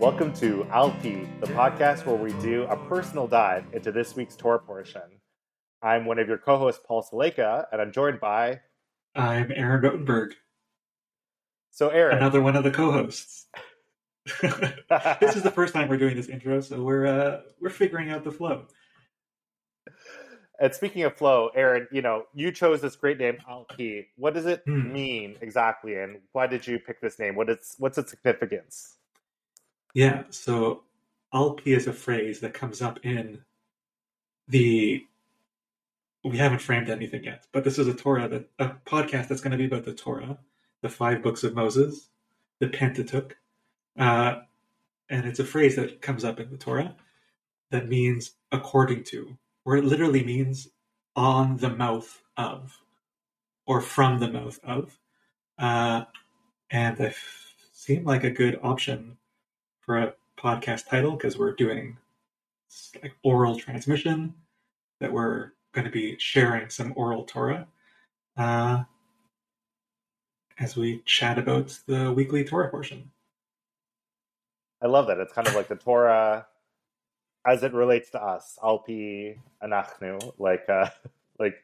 Welcome to Alpi, the podcast where we do a personal dive into this week's Torah portion. I'm one of your co-hosts, Paul Saleka, and I'm joined by. I'm Aaron Rotenberg. So, Aaron, another one of the co-hosts. this is the first time we're doing this intro, so we're uh, we're figuring out the flow. And speaking of flow, Aaron, you know, you chose this great name, Alpi. What does it hmm. mean exactly, and why did you pick this name? What is what's its significance? Yeah, so Alpi is a phrase that comes up in the. We haven't framed anything yet, but this is a Torah that a podcast that's going to be about the Torah, the five books of Moses, the Pentateuch, uh, and it's a phrase that comes up in the Torah that means according to or it literally means on the mouth of or from the mouth of. Uh, and they seem like a good option for a podcast title because we're doing like oral transmission that we're going to be sharing some oral Torah uh, as we chat about the weekly Torah portion. I love that. It's kind of like the Torah as it relates to us, Alpi Anachnu, like uh, like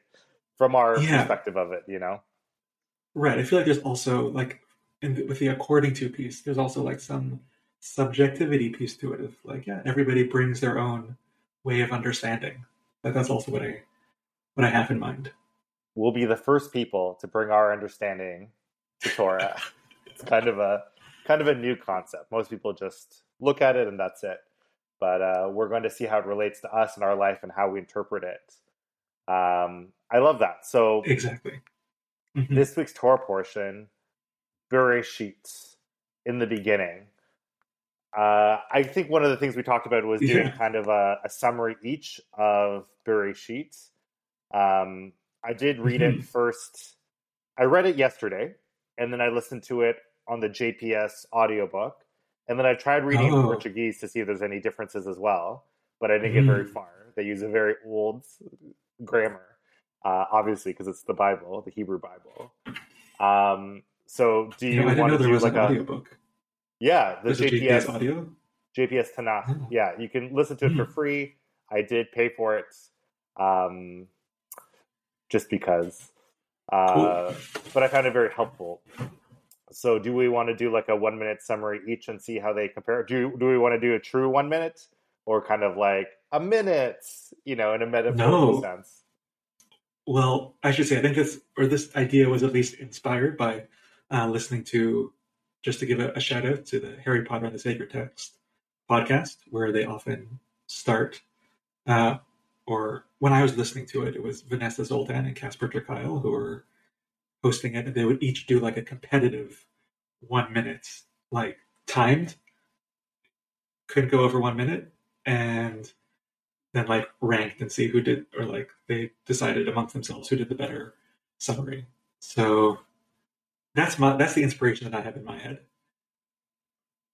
from our yeah. perspective of it, you know. Right. I feel like there's also like the, with the according to piece, there's also like some subjectivity piece to it. Of like, yeah, everybody brings their own way of understanding. Like that's also what I what I have in mind. We'll be the first people to bring our understanding to Torah. it's kind of a kind of a new concept. Most people just look at it and that's it but uh, we're going to see how it relates to us and our life and how we interpret it. Um, I love that. So exactly mm-hmm. this week's Torah portion, Bereishit, in the beginning. Uh, I think one of the things we talked about was doing yeah. kind of a, a, summary each of Bereishit. Um, I did read mm-hmm. it first. I read it yesterday, and then I listened to it on the JPS audiobook. And then I tried reading oh. Portuguese to see if there's any differences as well, but I didn't get very hmm. far. They use a very old grammar, uh, obviously, because it's the Bible, the Hebrew Bible. Um, so, do you, you know, want to do like an a audiobook? Yeah, the JPS, JPS, audio. JPS Tanakh. Oh. Yeah, you can listen to it for hmm. free. I did pay for it, um, just because. Uh, cool. But I found it very helpful. So, do we want to do like a one minute summary each and see how they compare? Do do we want to do a true one minute or kind of like a minute? You know, in a metaphorical no. sense. Well, I should say I think this or this idea was at least inspired by uh, listening to just to give a, a shout out to the Harry Potter and the Sacred Text podcast, where they often start. Uh, or when I was listening to it, it was Vanessa Zoltan and Casper ter Kuile who were hosting it, and they would each do like a competitive one minute, like timed, couldn't go over one minute, and then like ranked and see who did, or like they decided amongst themselves who did the better summary. So that's my that's the inspiration that I have in my head.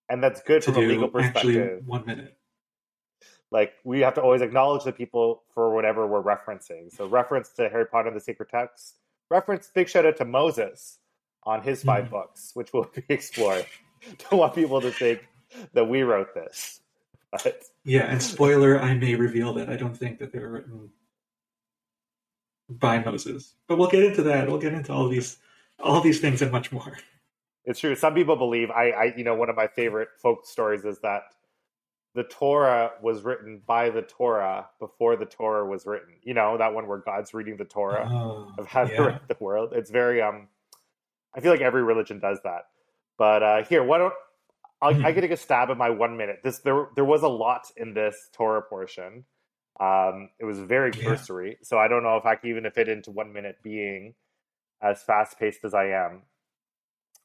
And that's good from a legal perspective. one minute. Like we have to always acknowledge the people for whatever we're referencing. So reference to Harry Potter and the Sacred Text reference big shout out to Moses on his 5 mm books, which we'll be exploring. Don't want people to think that we wrote this. But... Yeah, and spoiler, I may reveal that I don't think that they were written by Moses. But we'll get into that. We'll get into all these all these things and much more. It's true. Some people believe I, I you know, one of my favorite folk stories is that the Torah was written by the Torah before the Torah was written. You know, that one where God's reading the Torah oh, of how yeah. to write the world. It's very um I feel like every religion does that. But uh here, why don't I'll, mm-hmm. I get a stab at my one minute. This there there was a lot in this Torah portion. Um, it was very cursory, yeah. so I don't know if I can even fit into one minute being as fast paced as I am.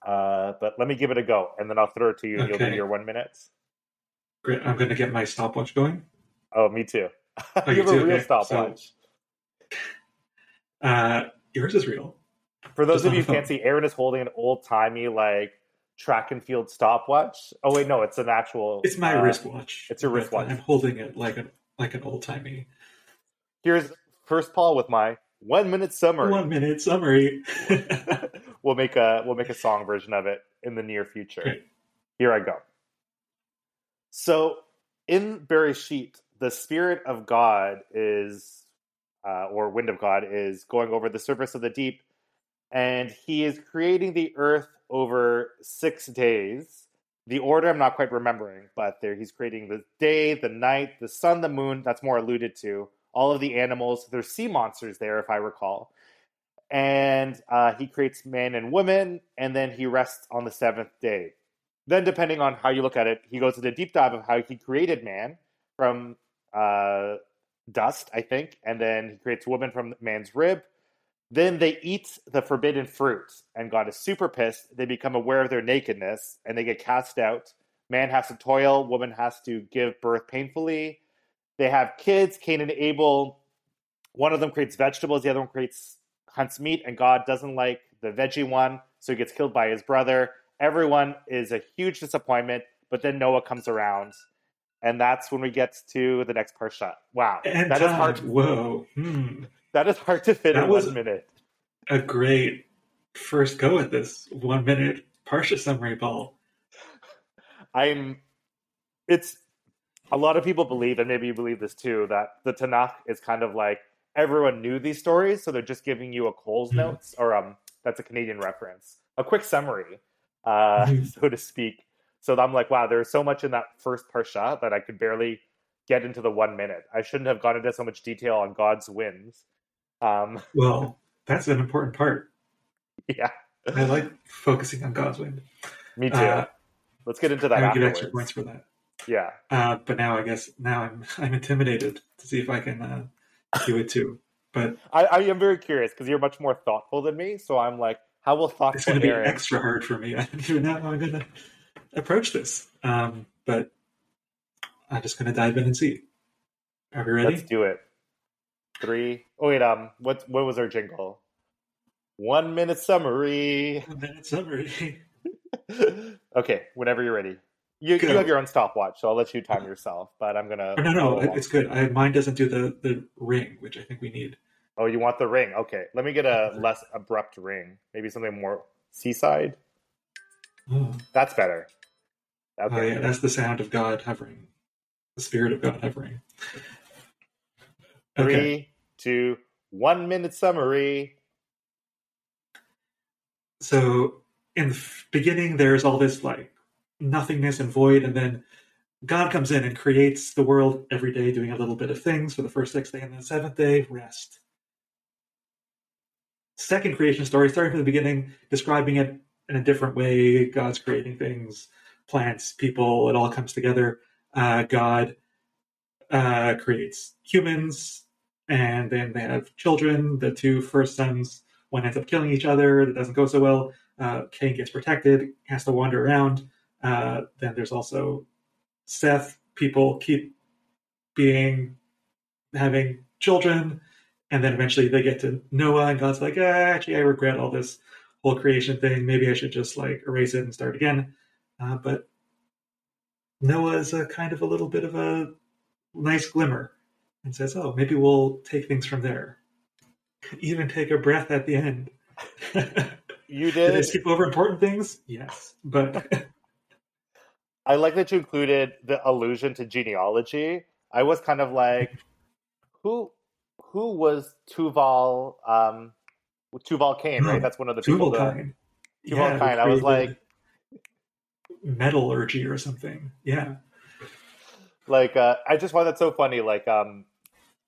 Uh, but let me give it a go, and then I'll throw it to you. Okay. You'll do your one minute. Great. I'm going to get my stopwatch going. Oh, me too. Oh, you, have a real okay. stopwatch. So, uh, yours is real. For those Just of you who can't see, Aaron is holding an old timey like track and field stopwatch. Oh wait, no, it's an actual. It's my uh, wristwatch. It's a wristwatch. I'm holding it like an like an old timey. Here's first Paul with my one minute summary. One minute summary. we'll make a we'll make a song version of it in the near future. Here I go. So in Bereshit, the spirit of God is, uh, or wind of God is going over the surface of the deep, and he is creating the earth over six days. The order I'm not quite remembering, but there he's creating the day, the night, the sun, the moon. That's more alluded to. All of the animals. There's sea monsters there, if I recall. And uh, he creates man and woman, and then he rests on the seventh day. Then, depending on how you look at it, he goes into deep dive of how he created man from uh, dust, I think, and then he creates woman from man's rib. Then they eat the forbidden fruit, and God is super pissed. They become aware of their nakedness, and they get cast out. Man has to toil, woman has to give birth painfully. They have kids, Cain and Abel. One of them creates vegetables, the other one creates hunts meat, and God doesn't like the veggie one, so he gets killed by his brother. Everyone is a huge disappointment, but then Noah comes around, and that's when we get to the next parsha. Wow, And that is hard. Whoa. Hmm. That is hard to fit That in was- one minute. A great first go at this one minute Parsha summary Paul. I'm. It's a lot of people believe, and maybe you believe this too, that the Tanakh is kind of like everyone knew these stories, so they're just giving you a Coles Mhm. notes, or um, that's a Canadian reference, a quick summary, uh, Mhm. so to speak. So I'm like, wow, there's so much in that first parsha that I could barely get into the one minute. I shouldn't have gone into so much detail on God's wins. Um, Well, that's an important part. yeah, I like focusing on God's wind. me too. Uh, Let's get into that I get extra points for that. Yeah. Uh, but now I guess now I'm I'm intimidated to see if I can uh, do it too. But I, I am very curious because you're much more thoughtful than me. So I'm like, how will it's going to be Aaron? extra hard for me. I don't even know how I'm going to approach this. Um, but I'm just going to dive in and see. Are we ready? Let's do it. Three. Oh wait, um, what what was our jingle? One minute summary. One minute summary. okay, whenever you're ready. You, you have your own stopwatch, so I'll let you time yourself. But I'm gonna. Oh, no, no, it's good. I, mine doesn't do the the ring, which I think we need. Oh, you want the ring? Okay, let me get a less abrupt ring. Maybe something more seaside. Oh, That's better. oh Okay. yeah, that's the sound of God hovering, the spirit of God hovering. Three, Okay, two, one minute summary. so in the beginning, there's all this like nothingness and void, and then God comes in and creates the world every day, doing a little bit of things for the first six day, and then the seventh day, rest. Second creation story, starting from the beginning, describing it in a different way. God's creating things, plants, people, it all comes together. Uh, God uh, creates humans, and then they have children. The two first sons, one ends up killing each other. It doesn't go so well. Uh, Cain gets protected, has to wander around. Uh, then there's also Seth. People keep being having children, and then eventually they get to Noah, and God's like, ah, actually, I regret all this whole creation thing. Maybe I should just like erase it and start again. Uh, but Noah is a kind of a little bit of a nice glimmer and says, "Oh, maybe we'll take things from there." Even take a breath at the end. You Did I did. skip over important things? Yes, but I like that you included the allusion to genealogy. I was kind of like, who who was Tuval um Tuval Cain, right? That's one of the people that Tuvalkine. Tuval who Cain. I was like metallurgy or something. Yeah, like uh I just find that so funny. Like um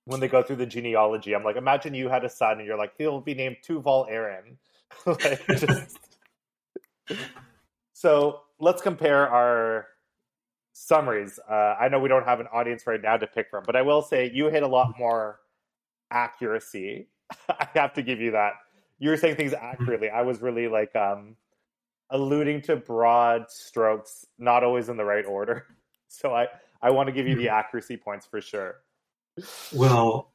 when they go through the genealogy, I'm like, imagine you had a son and you're like, he'll be named Tuval Aaron. like just So let's compare our summaries. Uh, I know we don't have an audience right now to pick from, but I will say you hit a lot more accuracy. I have to give you that. You were saying things accurately. I was really like um, alluding to broad strokes, not always in the right order. So I, I want to give you the accuracy points for sure. Well,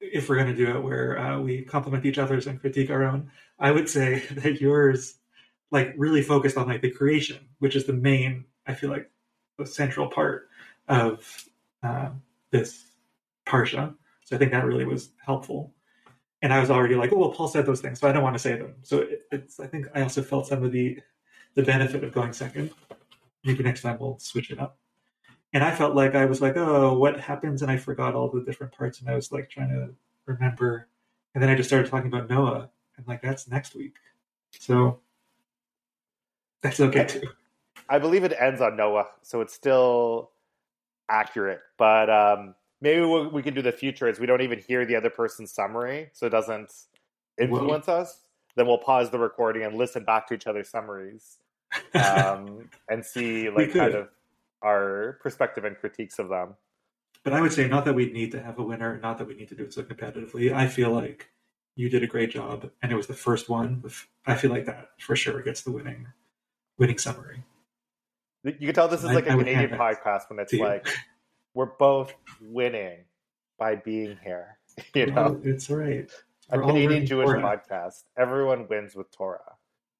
if we're going to do it where uh, we compliment each other's and critique our own, I would say that yours, like, really focused on like the creation, which is the main, I feel like, the central part of uh, this parsha. So I think that really was helpful. And I was already like, oh well, Paul said those things, so I don't want to say them. So it, it's, I think I also felt some of the the benefit of going second. Maybe next time we'll switch it up. and I felt like I was like, oh, what happens? And I forgot all the different parts, and I was like trying to remember, and then I just started talking about Noah, and like that's next week, so that's okay too. I believe it ends on Noah, so it's still accurate. But um, maybe what we can do the future is we don't even hear the other person's summary, so it doesn't influence Whoa. us. Then we'll pause the recording and listen back to each other's summaries um, and see like kind of our perspective and critiques of them. But I would say not that we need to have a winner, not that we need to do it so competitively. I feel like you did a great job, and it was the first one. I feel like that for sure gets the winning winning summary. You can tell this is like I, a I Canadian podcast when it's like we're both winning by being here. You know, well, it's right. a Canadian Jewish Torah. podcast. Everyone wins with Torah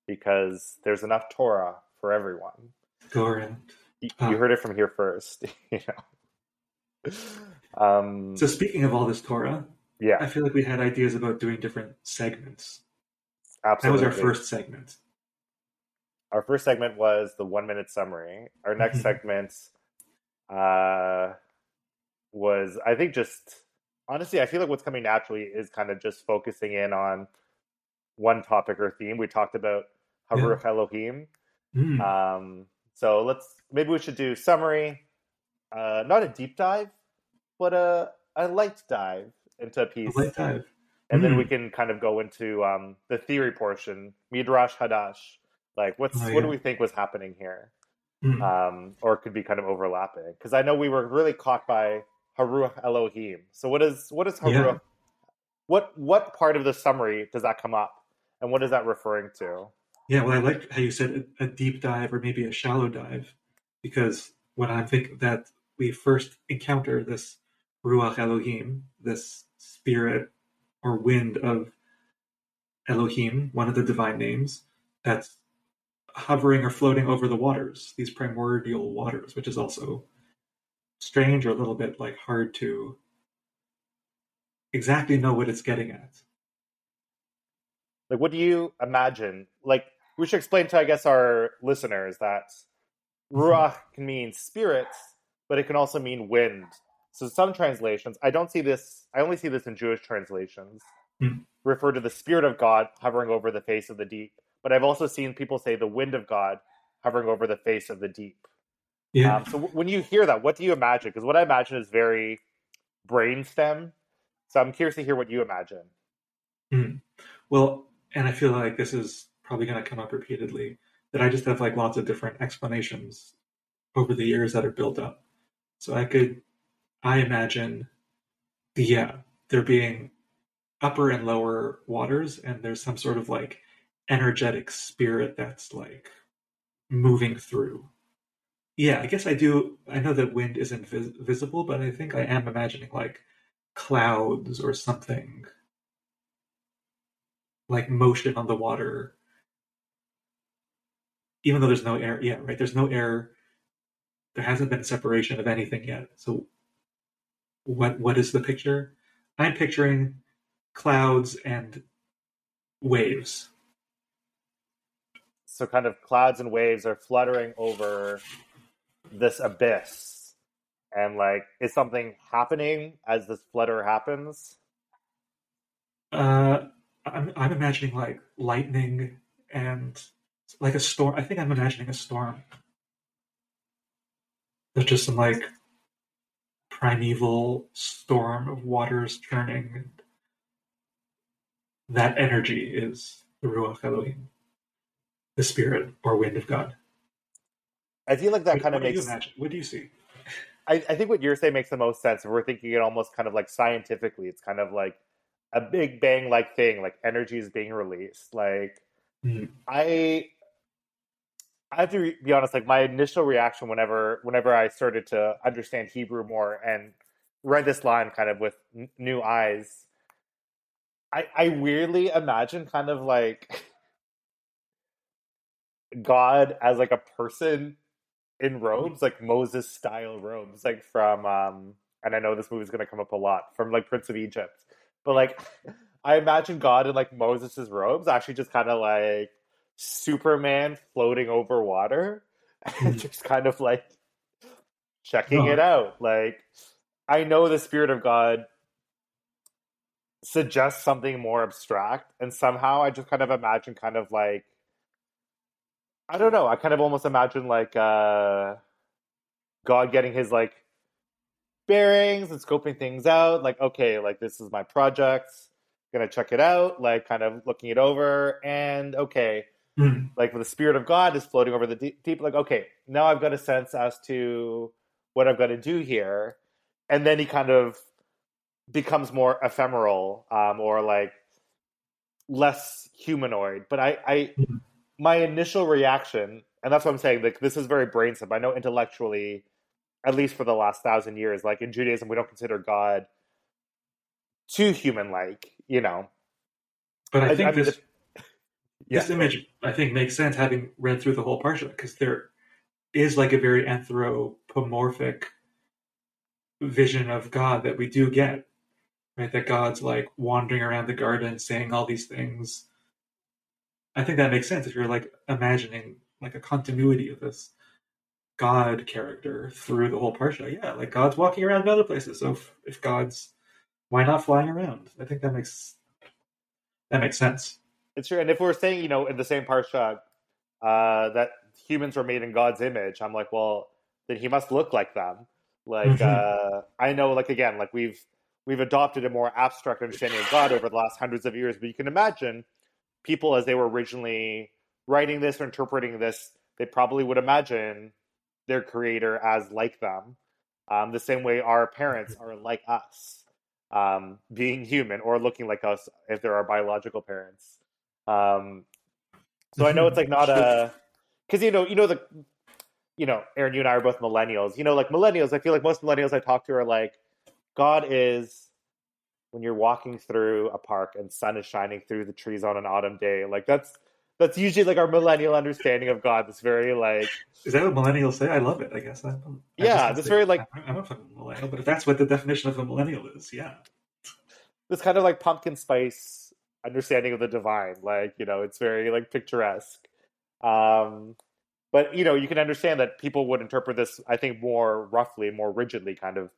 because there's enough Torah for everyone. Torah. You, you uh, heard it from here first. You know. Um, so speaking of all this Torah, yeah, I feel like we had ideas about doing different segments. Absolutely, that was our first segment our first segment was the one minute summary. Our next mm-hmm. segment uh, was, I think, just honestly, I feel like what's coming naturally is kind of just focusing in on one topic or theme. We talked about Haruach yeah. Elohim. Mm. Um, so let's maybe we should do summary, uh, not a deep dive, but a a light dive into a piece. A light dive. And mm. then we can kind of go into um, the theory portion, Midrash Hadash, like, what's oh, yeah. what do we think was happening here? Mm-hmm. Um, or it could be kind of overlapping because I know we were really caught by Haruach Elohim. So what is what is Haruach? Yeah. What what part of the summary does that come up, and what is that referring to? Yeah, well, I like how you said a, a deep dive or maybe a shallow dive, because when I think that we first encounter this Ruach Elohim, this spirit or wind of Elohim, one of the divine names, that's hovering or floating over the waters, these primordial waters, which is also strange or a little bit like hard to exactly know what it's getting at. Like, what do you imagine? Like, we should explain to, I guess, our listeners that mm-hmm. ruach can mean spirit, but it can also mean wind. So some translations, I don't see this. I only see this in Jewish translations. Mm. Refer to the spirit of God hovering over the face of the deep but I've also seen people say the wind of God hovering over the face of the deep. Yeah. Um, so w- when you hear that, what do you imagine? Because what I imagine is very brainstem. So I'm curious to hear what you imagine. Mm. Well, and I feel like this is probably going to come up repeatedly that I just have like lots of different explanations over the years that are built up. So I could, I imagine, yeah, there being upper and lower waters, and there's some sort of like energetic spirit that's like moving through. Yeah, I guess I do. I know that wind isn't vis- visible, but I think I am imagining like clouds or something like motion on the water. Even though there's no air, yeah, right. There's no air. There hasn't been separation of anything yet. So, what what is the picture? I'm picturing clouds and waves so kind of clouds and waves are fluttering over this abyss. And like is something happening as this flutter happens? Uh i'm, I'm imagining like lightning and like a storm. I think i'm imagining a storm. There's just some like primeval storm of waters churning that energy is the ruach elohim the spirit or wind of God. I feel like that what, kind of makes. What do you see? I, I think what you're saying makes the most sense. If we're thinking it almost kind of like scientifically, it's kind of like a big bang like thing, like energy is being released. Like mm. I, I have to be honest. Like my initial reaction whenever whenever I started to understand Hebrew more and read this line kind of with n- new eyes, I I weirdly imagine kind of like God as like a person in robes, like Moses style robes, like from um and I know this movie's gonna come up a lot, from like Prince of Egypt. But like I imagine God in like Moses's robes actually just kind of like Superman floating over water and mm. just kind of like checking it out. Like, I know the Spirit of God suggests something more abstract, and somehow I just kind of imagine, kind of like, I don't know, I kind of almost imagine like uh, God getting his like bearings and scoping things out. Like, okay, like this is my project, gonna check it out, like kind of looking it over, and okay, Hmm. like the spirit of God is floating over the deep, deep. Like, okay, now I've got a sense as to what I've got to do here, and then he kind of becomes more ephemeral um, or like less humanoid. But I, I, Mhm. My initial reaction, and that's what I'm saying. Like, this is very brain simple. I know intellectually, at least for the last thousand years, like in Judaism, we don't consider God too human-like. You know, But I, think I mean, this yeah. this image I think makes sense having read through the whole parsha because there is like a very anthropomorphic vision of God that we do get, right? That God's like wandering around the garden saying all these things. I think that makes sense if you're like imagining like a continuity of this God character through the whole parsha. Yeah, like God's walking around in other places. So if, if God's why not flying around? I think that makes that makes sense. It's true. And if we're saying, you know, in the same parsha, uh, that humans were made in God's image, I'm like, well, then he must look like them. Like, Mhm. uh, I know, like again, like we've we've adopted a more abstract understanding of God over the last hundreds of years, but you can imagine people as they were originally writing this or interpreting this, they probably would imagine their creator as like them, um, the same way our parents are like us, um, being human or looking like us if they're our biological parents. Um, so I know it's like not a because you know you know the you know Aaron, you and I are both millennials. You know, like millennials, I feel like most millennials I talk to are like, God is when you're walking through a park and sun is shining through the trees on an autumn day. Like that's that's usually like our millennial understanding of God. That's very like Is that what millennials say? I love it. I guess. I, I Yeah, that's very, like- I'm, I'm a fucking millennial, but if that's what the definition of a millennial is, yeah. this kind of like pumpkin spice understanding of the divine. Like, you know, it's very like picturesque. Um, but you know, you can understand that people would interpret this, I think, more roughly, more rigidly, kind of.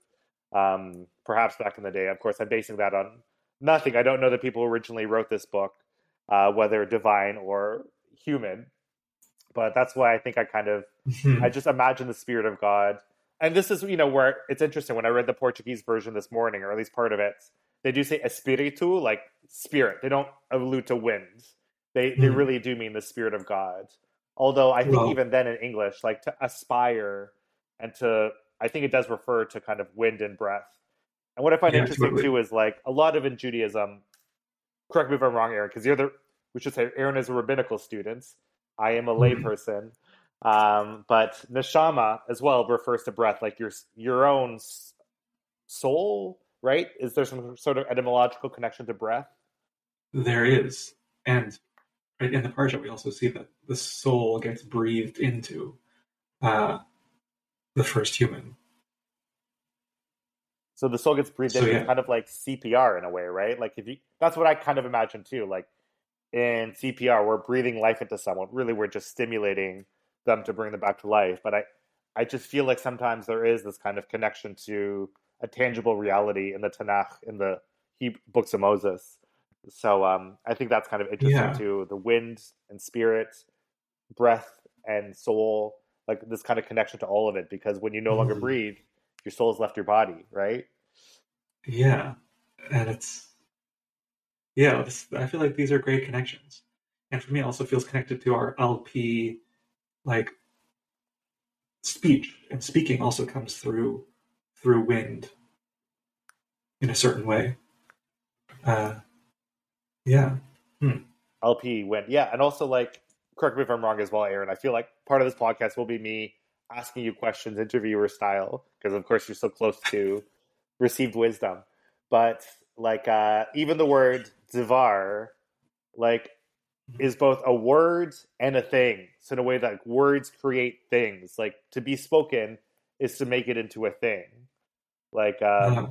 Um, perhaps back in the day. Of course, I'm basing that on nothing. I don't know the people who originally wrote this book, uh, whether divine or human. But that's why I think I kind of I just imagine the spirit of God. And this is, you know, where it's interesting. When I read the Portuguese version this morning, or at least part of it, they do say espiritu, like spirit. They don't allude to wind. They they Mhm. really do mean the spirit of God. Although I think even then in English, like to aspire and to, I think it does refer to kind of wind and breath. And what I find Yeah, interesting totally. too is like a lot of in Judaism. Correct me if I'm wrong, Aaron, because you're the. We should say Aaron is a rabbinical student. I am a Mhm. layperson. Um, but neshama as well refers to breath, like your your own soul, right? Is there some sort of etymological connection to breath? There is. And right in the parsha, we also see that the soul gets breathed into uh, the first human. So the soul gets breathed So, in, yeah. kind of like CPR in a way, right? Like if you, that's what I kind of imagine too. Like in CPR, we're breathing life into someone. Really, we're just stimulating them to bring them back to life. But I, I just feel like sometimes there is this kind of connection to a tangible reality in the Tanakh, in the he, books of Moses. So um, I think that's kind of interesting Yeah. too. The wind and spirit, breath and soul, like this kind of connection to all of it. Because when you no longer Mhm. breathe, your soul's left your body, right? Yeah. And it's, yeah, this, I feel like these are great connections. And for me, it also feels connected to our Alpi, like, speech. And speaking also comes through through wind in a certain way. Uh, yeah. Alpi wind, yeah, and also like, correct me if I'm wrong as well, Aaron. I feel like part of this podcast will be me asking you questions, interviewer style, because of course you're so close to received wisdom. But like, uh, even the word divar, like, is both a word and a thing. So in a way that like, words create things, like to be spoken is to make it into a thing. Like, um, Uh,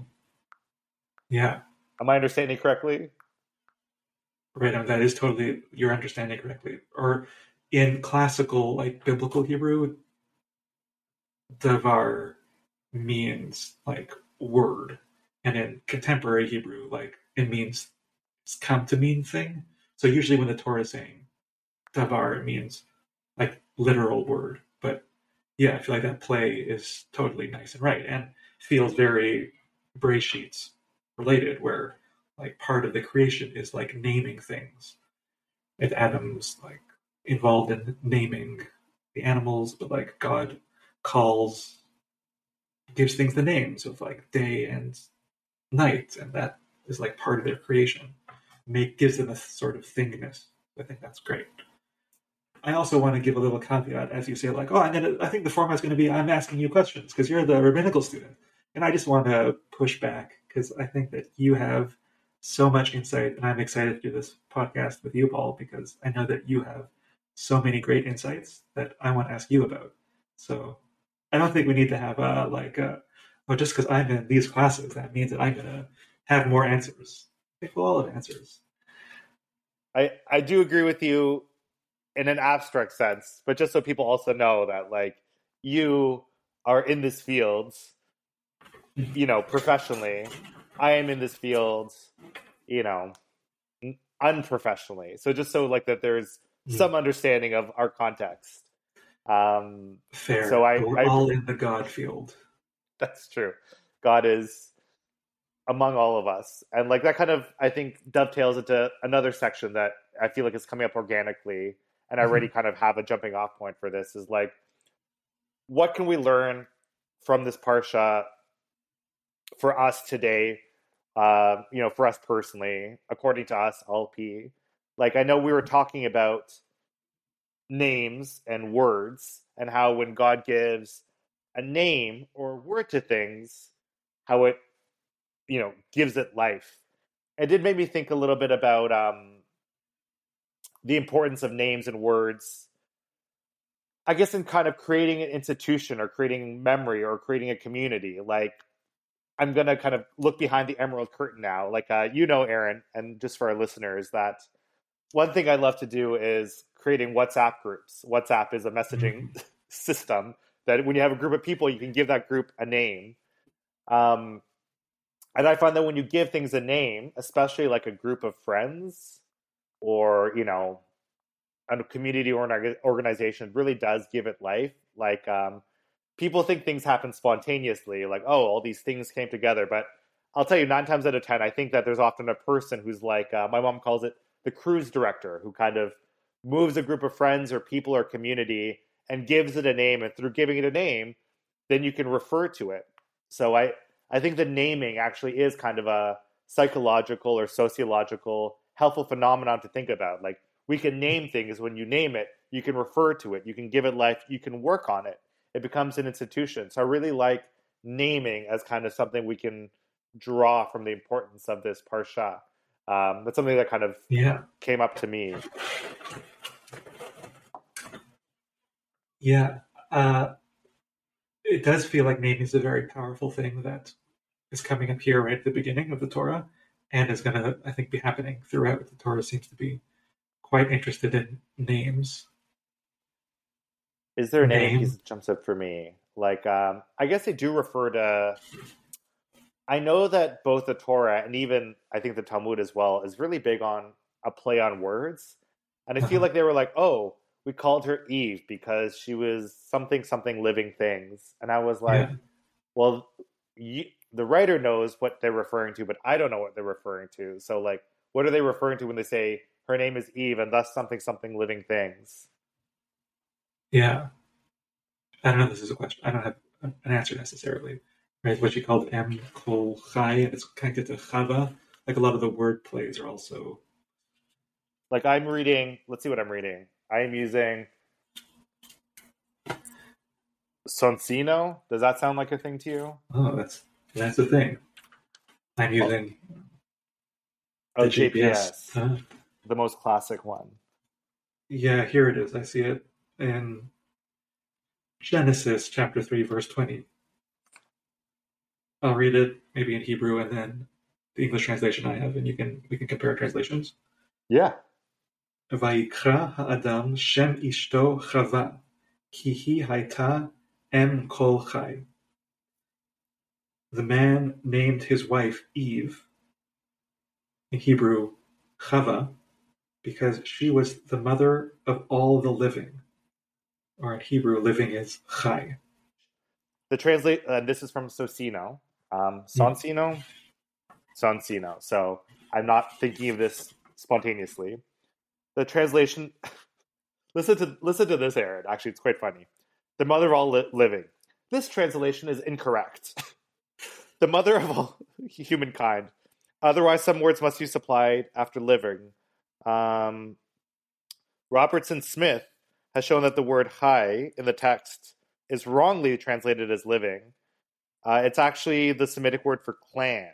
yeah. am I understanding correctly? Right, and that is totally you're understanding correctly. Or in classical, like biblical Hebrew, davar means like word, and in contemporary Hebrew, like it means it's come to mean thing. So usually when the Torah is saying davar, it means like literal word. But yeah, I feel like that play is totally nice and right, and feels very Bereishit related, where like part of the creation is like naming things. If Adam's like involved in naming the animals, but like God calls gives things the names of like day and night, and that is like part of their creation. Make gives them a sort of thingness. I think that's great. I also want to give a little caveat as you say, like, oh, I'm gonna. I think the format's going to be I'm asking you questions because you're the rabbinical student, and I just want to push back because I think that you have so much insight, and I'm excited to do this podcast with you, Paul, because I know that you have so many great insights that I want to ask you about. So I don't think we need to have a like, a, oh, just because I'm in these classes, that means that I'm to have more answers. I think we'll all have answers. I I do agree with you in an abstract sense, but just so people also know that like you are in this field, you know, professionally. I am in this field, you know, unprofessionally. So just so like that there's yeah. some understanding of our context. Um Fair. So I we're I, all in the God field. That's true. God is among all of us. And like that kind of I think dovetails into another section that I feel like is coming up organically and I already mm-hmm. kind of have a jumping off point for this is like what can we learn from this parsha for us today uh, you know for us personally according to us alpi like i know we were talking about names and words and how when god gives a name or word to things how it you know gives it life. It did make me think a little bit about um, the importance of names and words i guess in kind of creating an institution or creating memory or creating a community. Like i'm going to kind of look behind the emerald curtain now like uh, you know aaron and just for our listeners that one thing i love to do is creating whatsapp groups. Whatsapp is a messaging mm-hmm. system that when you have a group of people you can give that group a name. Um, and i find that when you give things a name especially like a group of friends or you know a community or an organization really does give it life. Like um, people think things happen spontaneously like oh all these things came together. But i'll tell you nine times out of ten i think that there's often a person who's like uh, my mom calls it the cruise director who kind of moves a group of friends or people or community and gives it a name. And through giving it a name then you can refer to it. So i i think the naming actually is kind of a psychological or sociological helpful phenomenon to think about. Like we can name things. When you name it, you can refer to it, you can give it life, you can work on it. It becomes an institution. So I really like naming as kind of something we can draw from the importance of this parsha. Um, that's something that kind of yeah. came up to me. Yeah, uh, it does feel like naming is a very powerful thing that is coming up here right at the beginning of the Torah and is going to, I think, be happening throughout. The Torah seems to be quite interested in names. Is there a name, name that jumps up for me? Like, um, I guess they do refer to. I know that both the Torah and even I think the Talmud as well is really big on a play on words, and I feel uh-huh. like they were like, "Oh, we called her Eve because she was something something living things," and I was like, yeah. "Well, you, the writer knows what they're referring to, but I don't know what they're referring to. So, like, what are they referring to when they say her name is Eve and thus something something living things? Yeah, I don't know. If this is a question. I don't have an answer necessarily. Right, what she called Em Kol Chai, and it's connected to Chava. Like a lot of the word plays are also. Like I'm reading. Let's see what I'm reading. I am using Soncino. Does that sound like a thing to you? Oh, that's that's the thing. I'm oh. using oh, the JPS, JPS. Huh? the most classic one. Yeah, here it is. I see it in Genesis chapter 3, verse 20. I'll read it maybe in Hebrew and then the English translation I have, and you can we can compare translations. Yeah. ויקרא האדם שם אשתו חווה, כי היא הייתה אם כל חי. the man named his wife Eve, in Hebrew, Chava, because she was the mother of all the living. Or in Hebrew, living is Chai. The translate, uh, this is from Soncino. Um, Soncino? Soncino. So I'm not thinking of this spontaneously. The translation, listen to listen to this, Aaron. Actually, it's quite funny. The mother of all li- living. This translation is incorrect. the mother of all humankind. Otherwise, some words must be supplied after living. Um, Robertson Smith has shown that the word "high" in the text is wrongly translated as living. Uh, it's actually the Semitic word for clan.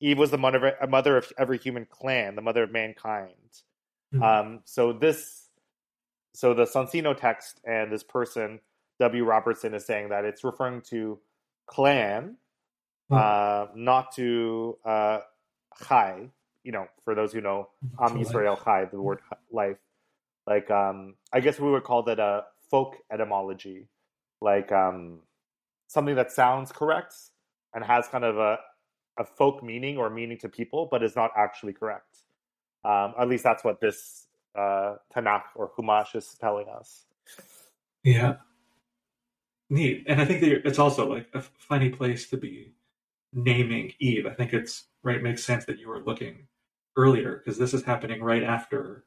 Eve was the mother of, mother of every human clan, the mother of mankind. Mm-hmm. Um, so this, so the Soncino text and this person W. Robertson is saying that it's referring to clan, mm-hmm. uh, not to uh, chai. You know, for those who know Am Yisrael chai, the word life. Like, um, I guess we would call that a folk etymology, like um, something that sounds correct and has kind of a a folk meaning or meaning to people, but is not actually correct. Um, at least that's what this uh, Tanakh or Humash is telling us. Yeah, neat. And I think that it's also like a funny place to be naming Eve. I think it's right makes sense that you were looking earlier because this is happening right after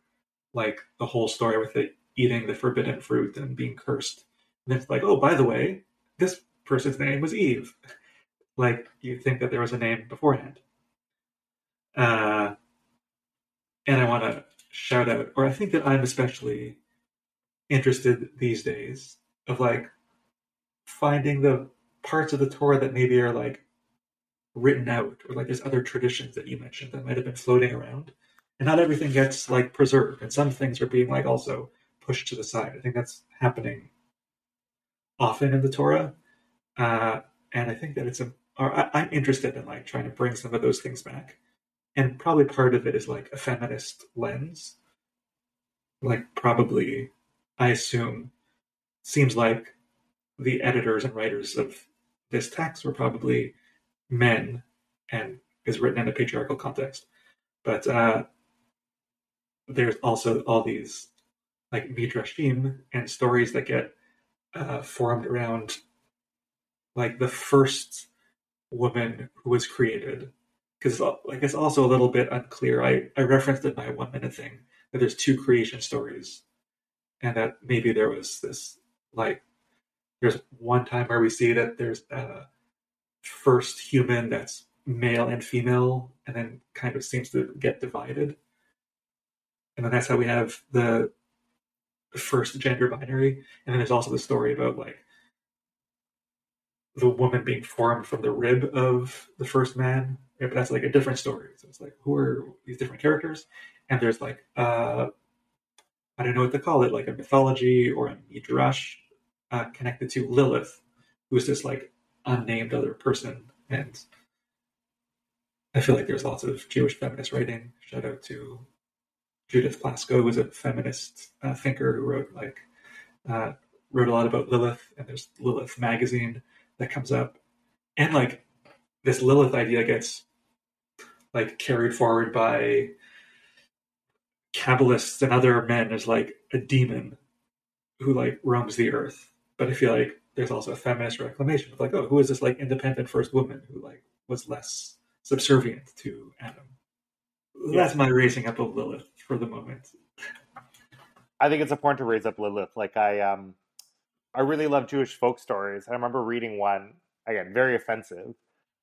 like the whole story with it eating the forbidden fruit and being cursed. And it's like, oh, by the way, this person's name was Eve like you think that there was a name beforehand. Uh, and I want to shout out, or I think that I'm especially interested these days of like finding the parts of the Torah that maybe are like written out, or like there's other traditions that you mentioned that might have been floating around, and not everything gets like preserved, and some things are being like also pushed to the side. I think that's happening often in the Torah, uh, and I think that it's a or I, am interested in like trying to bring some of those things back. And probably part of it is like a feminist lens. Like probably, I assume, seems like the editors and writers of this text were probably men and is written in a patriarchal context. But uh, there's also all these like midrashim and stories that get uh, formed around like the first woman who was created because like it's also a little bit unclear. I I referenced in my one minute thing that there's two creation stories, and that maybe there was this like there's one time where we see that there's a first human that's male and female, and then kind of seems to get divided, and then that's how we have the first gender binary, and then there's also the story about like the woman being formed from the rib of the first man. Yeah, but that's like a different story. So it's like who are these different characters? And there's like uh, I don't know what to call it, like a mythology or a midrash uh, connected to Lilith, who's this like unnamed other person. And I feel like there's lots of Jewish feminist writing. Shout out to Judith Plaskow, was a feminist uh, thinker who wrote like uh, wrote a lot about Lilith, and there's Lilith magazine that comes up, and like this Lilith idea gets like carried forward by Kabbalists and other men as like a demon who like roams the earth. But I feel like there's also a feminist reclamation of like, oh, who is this like independent first woman who like was less subservient to Adam? Yeah. That's my raising up of Lilith for the moment. I think it's important to raise up Lilith. Like I um I really love Jewish folk stories. I remember reading one again, very offensive,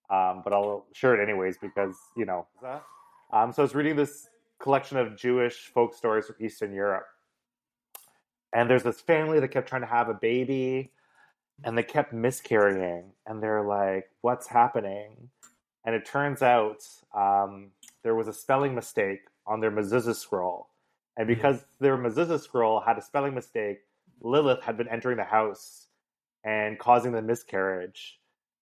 um, but I'll share it anyways because you know. Um, so I was reading this collection of Jewish folk stories from Eastern Europe, and there's this family that kept trying to have a baby, and they kept miscarrying, and they're like, "What's happening?" And it turns out um, there was a spelling mistake on their mezuzah scroll, and hmm. because their mezuzah scroll had a spelling mistake Lilith had been entering the house and causing the miscarriage.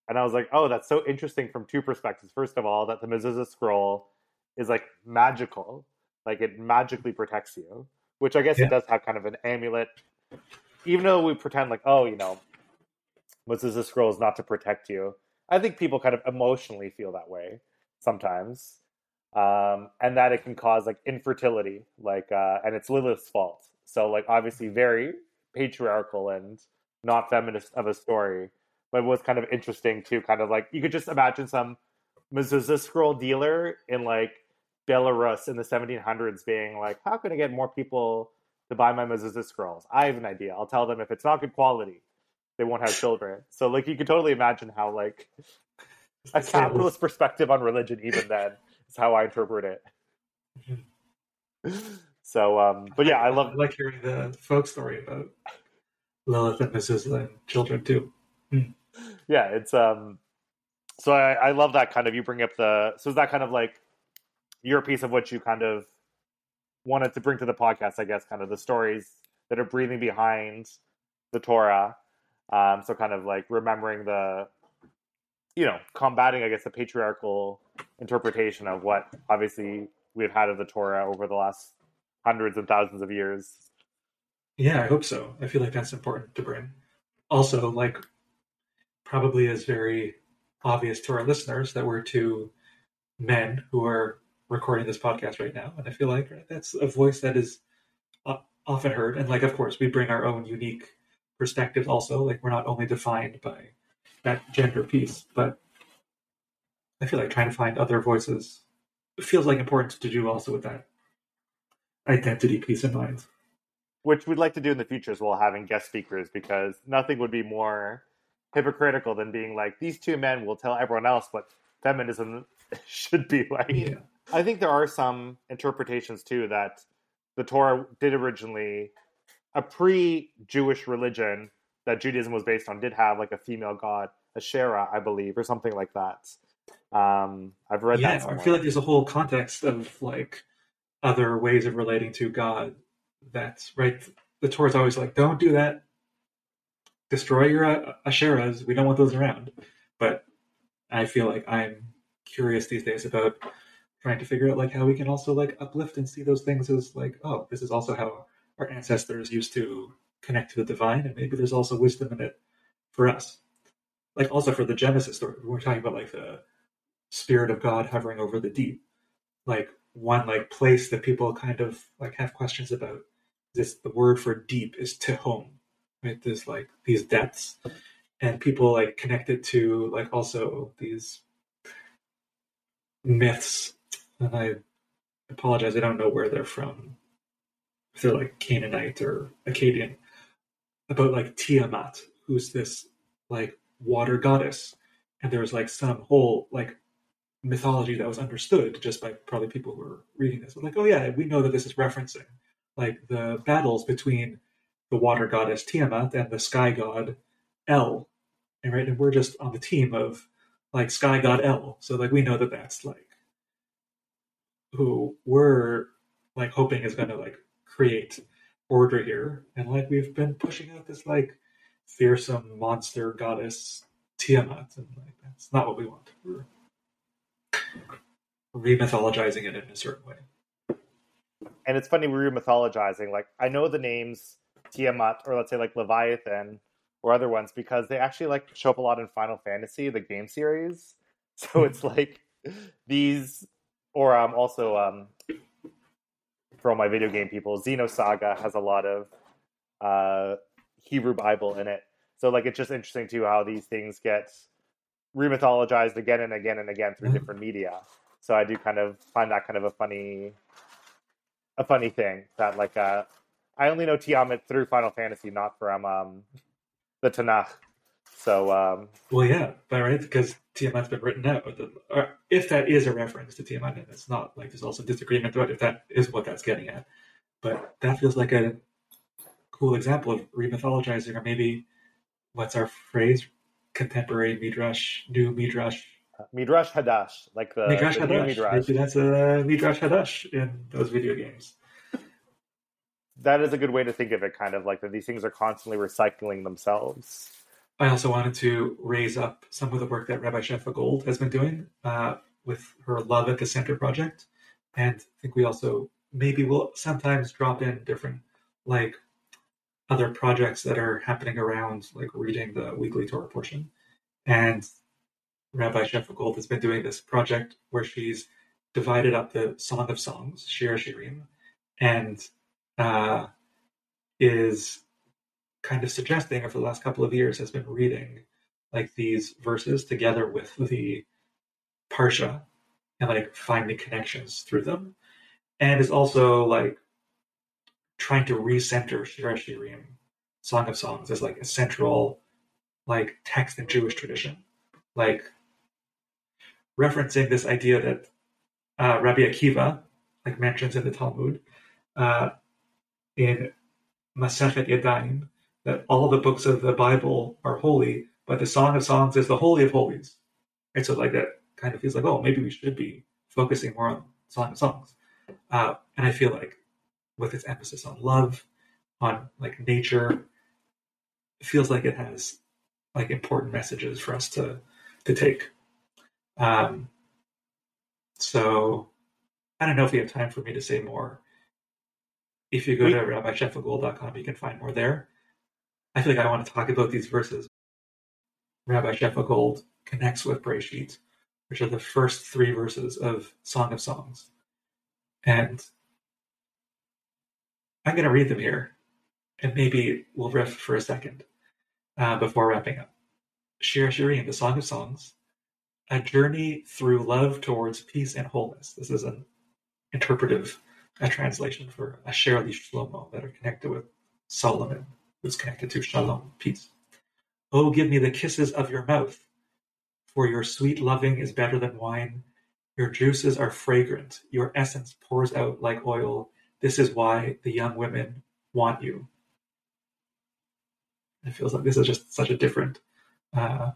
And I was like, oh, that's so interesting from two perspectives. First of all, that the mezuzah scroll is like magical, like it magically protects you, which I guess yeah. it does have kind of an amulet. Even though we pretend like, oh, you know, mezuzah scroll is not to protect you, I think people kind of emotionally feel that way sometimes, um, and that it can cause like infertility, like, uh, and it's Lilith's fault. So, like, obviously, very patriarchal and not feminist of a story, but it was kind of interesting too. Kind of like you could just imagine some mezuzah scroll dealer in like Belarus in the 1700s being like, "How can I get more people to buy my mezuzah scrolls? I have an idea. I'll tell them if it's not good quality, they won't have children." So, like, you could totally imagine how like a capitalist perspective on religion, even then, is how I interpret it. So, um, but yeah, I love. I like hearing the folk story about Lilith and Mezuzah and children too. Hmm. Yeah, it's um. So I, I love that kind of you bring up the so is that kind of like your piece of what you kind of wanted to bring to the podcast, I guess, kind of the stories that are breathing behind the Torah. Um, so kind of like remembering the, you know, combating, I guess, the patriarchal interpretation of what obviously we've had of the Torah over the last hundreds and thousands of years. Yeah, I hope so. I feel like that's important to bring. Also, like, probably is very obvious to our listeners that we're two men who are recording this podcast right now, and I feel like that's a voice that is uh, often heard. And like, of course, we bring our own unique perspectives. Also, like, we're not only defined by that gender piece, but I feel like trying to find other voices feels like important to do also with that identity piece in mind. Which we'd like to do in the future as well, having guest speakers, because nothing would be more hypocritical than being like, these two men will tell everyone else what feminism should be like. Yeah. I think there are some interpretations too that the Torah did originally, a pre Jewish religion that Judaism was based on, did have like a female god, Asherah, I believe, or something like that. Um, I've read yeah, that. Somewhere. I feel like there's a whole context of like other ways of relating to God. That's right. The Torah is always like, don't do that. Destroy your uh, Asherahs. We don't want those around. But I feel like I'm curious these days about trying to figure out like how we can also like uplift and see those things as like, oh, this is also how our ancestors used to connect to the divine, and maybe there's also wisdom in it for us. Like also for the Genesis story, we're talking about like the spirit of God hovering over the deep. Like one like place that people kind of like have questions about this the word for deep is tehom right? There's like these depths. And people like connect it to like also these myths. And i apologize i don't know where they're from. If they're like canaanite or akkadian about like tiamat who's this like water goddess and there was like some whole like mythology that was understood just by probably people who were reading this. Like, oh yeah, we know that this is referencing like the battles between the water goddess Tiamat and the sky god El, and right, and we're just on the team of like sky god El. So like we know that that's like who we're like hoping is going to like create order here, and like we've been pushing out this like fearsome monster goddess Tiamat, and like that's not what we want. We're remythologizing it in a certain way. And it's funny we're remythologizing. Like I know the names Tiamat or let's say like Leviathan or other ones because they actually like show up a lot in Final Fantasy, the game series. So it's like these, or um, also um, for all my video game people, Xenosaga has a lot of uh, Hebrew Bible in it. So like it's just interesting too how these things get remythologized again and again and again through mm-hmm. different media. So I do kind of find that kind of a funny, a funny thing that like uh, I only know Tiamat through Final Fantasy, not from um, the Tanakh. So um, well, yeah, but right because Tiamat's been written out. Or if that is a reference to Tiamat, and it's not like there's also disagreement about if that is what that's getting at. But that feels like a cool example of remythologizing, or maybe what's our phrase? contemporary midrash, new midrash. Midrash Hadash, like the Midrash the Hadash. Midrash. Maybe that's a Midrash Hadash in those video games. That is a good way to think of it, kind of like that these things are constantly recycling themselves. I also wanted to raise up some of the work that Rabbi Shefa Gold has been doing uh, with her Love at the Center project. And I think we also maybe will sometimes drop in different like other projects that are happening around like reading the weekly Torah portion. And Rabbi Shefa Gold has been doing this project where she's divided up the Song of Songs, Shir Shirim, and uh, is kind of suggesting, for the last couple of years, has been reading like these verses together with the Parsha and like finding connections through them. And is also like trying to recenter Shir Shirim, Song of Songs, as like a central like text in Jewish tradition. Like referencing this idea that uh, Rabbi Akiva, like mentions in the Talmud, uh, in Masechet Yadayim, that all the books of the Bible are holy, but the Song of Songs is the holy of holies. And so, like that kind of feels like, oh, maybe we should be focusing more on Song of Songs. Uh, and I feel like with its emphasis on love, on like nature, it feels like it has like important messages for us to to take. Um, so I don't know if you have time for me to say more. If you go to rabbishefagold.com, you can find more there. I feel like I want to talk about these verses. Rabbi Shefa Gold connects with Bereishit, which are the first three verses of Song of Songs. And I'm going to read them here, and maybe we'll riff for a second uh, before wrapping up. Shir Shirim, the Song of Songs, a journey through love towards peace and wholeness. This is an interpretive a translation for Asher Shlomo that are connected with Solomon, who's connected to Shalom, peace. Oh, give me the kisses of your mouth, for your sweet loving is better than wine. Your juices are fragrant, your essence pours out like oil. This is why the young women want you. It feels like this is just such a different uh,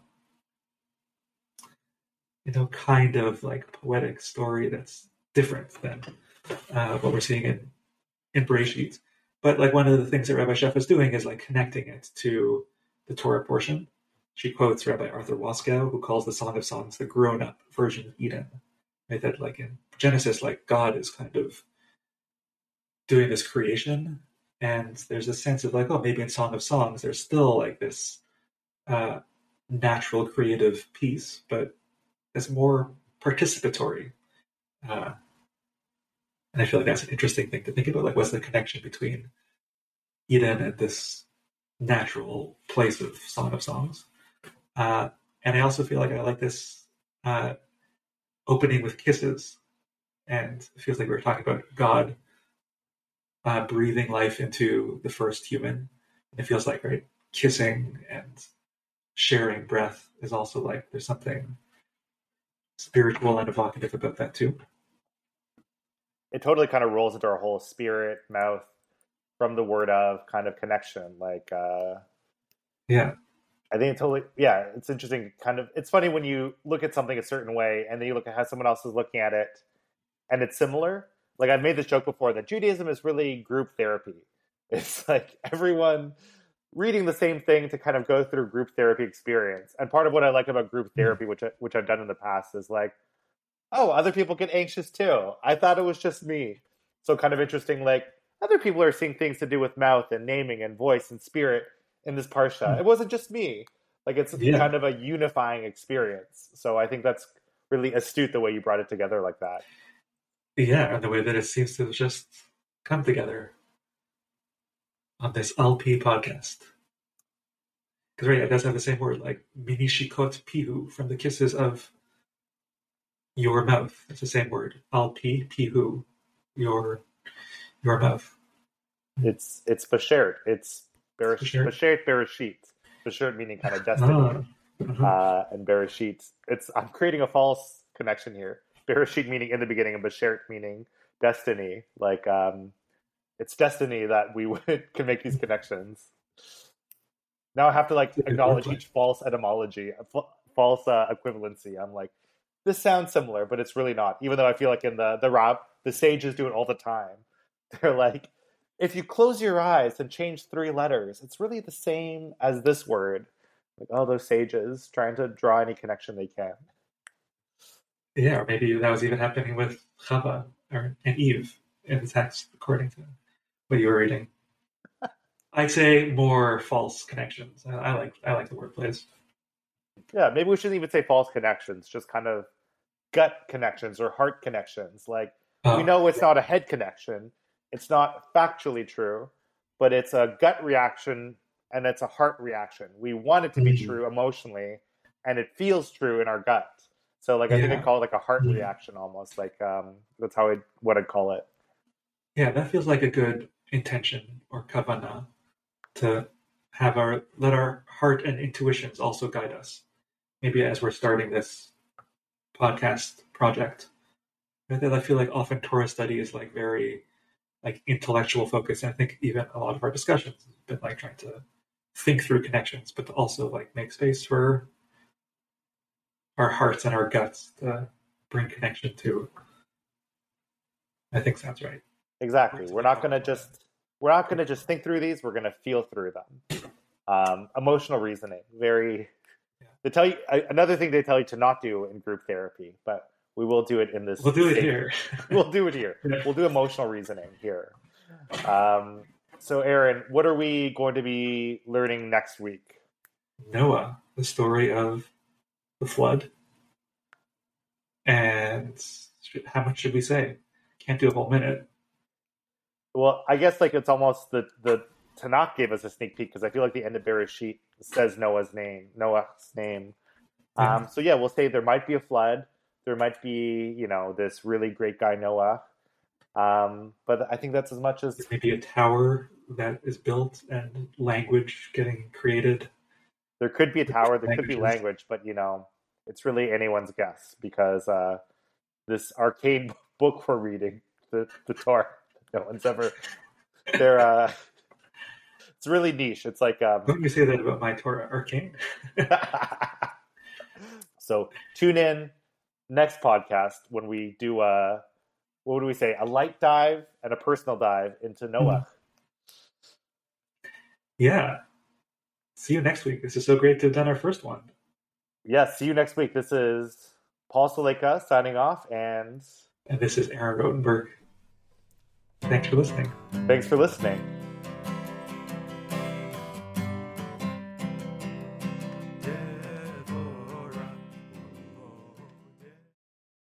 you know, kind of like poetic story that's different than uh, what we're seeing in in Bereishit. But like one of the things that Rabbi Sheff is doing is like connecting it to the Torah portion. She quotes Rabbi Arthur Waskow, who calls the Song of Songs the grown-up version of Eden. Right? That like in Genesis, like God is kind of doing this creation, and there's a sense of like, oh, maybe in Song of Songs, there's still like this uh, natural creative piece, but it's more participatory. Uh, and I feel like that's an interesting thing to think about. Like, what's the connection between Eden and this natural place of Song of Songs? Uh, and I also feel like I like this uh, opening with kisses. And it feels like we are talking about God uh, breathing life into the first human. It feels like, right, kissing and sharing breath is also like there's something spiritual and evocative about that too. It totally kind of rolls into our whole spirit, mouth, from the word of kind of connection. Like, uh, yeah, I think it totally, yeah, it's interesting. Kind of, it's funny when you look at something a certain way and then you look at how someone else is looking at it and it's similar. Like, I've made this joke before that Judaism is really group therapy. It's like everyone reading the same thing to kind of go through group therapy experience. And part of what I like about group hmm. therapy, which I, which I've done in the past, is like, oh, other people get anxious too. I thought it was just me. So kind of interesting. Like other people are seeing things to do with mouth and naming and voice and spirit in this parsha. Hmm. It wasn't just me. Like it's yeah. kind of a unifying experience. So I think that's really astute the way you brought it together like that. Yeah, and the way that it seems to just come together on this Alpi podcast. Because right, it does have the same word, like minishikot pihu from the kisses of your mouth. It's the same word. Alpi pihu, your your mouth. It's it's bashert. It's bashert bereishit. Bashert meaning kind of destiny. Ah, uh-huh. uh, and bereishit. It's I'm creating a false connection here. Bereishit meaning in the beginning, and bashert meaning destiny. Like um, it's destiny that we would can make these connections. Now I have to like acknowledge each false etymology, false uh, equivalency. I'm like, this sounds similar, but it's really not. Even though I feel like in the the rap, the sages do it all the time. They're like, if you close your eyes and change three letters, it's really the same as this word. Like all those sages trying to draw any connection they can. Yeah, or maybe that was even happening with Chava or and Eve in the text, according to what you were reading. I'd say more false connections. I, I like I like the word plays. Yeah, maybe we shouldn't even say false connections, just kind of gut connections or heart connections. Like we Oh, know it's not a head connection, it's not factually true, but it's a gut reaction and it's a heart reaction. We want it to be Mhm. true emotionally, and it feels true in our gut. So, like, I think Yeah. I call it like a heart Mhm. reaction almost. Like, um, that's how I what I'd call it. Yeah, that feels like a good intention or kavana to have our let our heart and intuitions also guide us. Maybe as we're starting this podcast project, that I feel like often Torah study is like very like intellectual focus. And I think even a lot of our discussions have been like trying to think through connections, but to also like make space for our hearts and our guts to bring connection to. I think sounds right. Exactly. We're not going to just we're not going to just think through these. We're going to feel through them. Um, emotional reasoning, very. They tell you another thing they tell you to not do in group therapy, but we will do it in this. We'll do it here. We'll do it here. We'll do emotional reasoning here. Um, so, Aaron, what are we going to be learning next week? Noah, the story of the flood. And how much should we say? Can't do a whole minute. Well, I guess like it's almost the the Tanakh gave us a sneak peek because I feel like the end of Bereishit says Noah's name, Noah's name. Yeah. Um, so yeah, we'll say there might be a flood. There might be, you know, this really great guy Noah. Um, but I think that's as much as Maybe a tower that is built and language getting created. there could be a tower, there could be language, but you know, it's really anyone's guess because uh, this arcane book we're reading, the the Torah, no one's ever. They're uh, it's really niche. It's like um, Don't you say that about my Torah Arcane? so tune in next podcast when we do a what would we say a light dive and a personal dive into Noah. Yeah. See you next week. This is so great to have done our first one. Yes, see you next week. This is Paul Soleka signing off, and And this is Aaron Rotenberg. Thanks for listening. thanks for listening.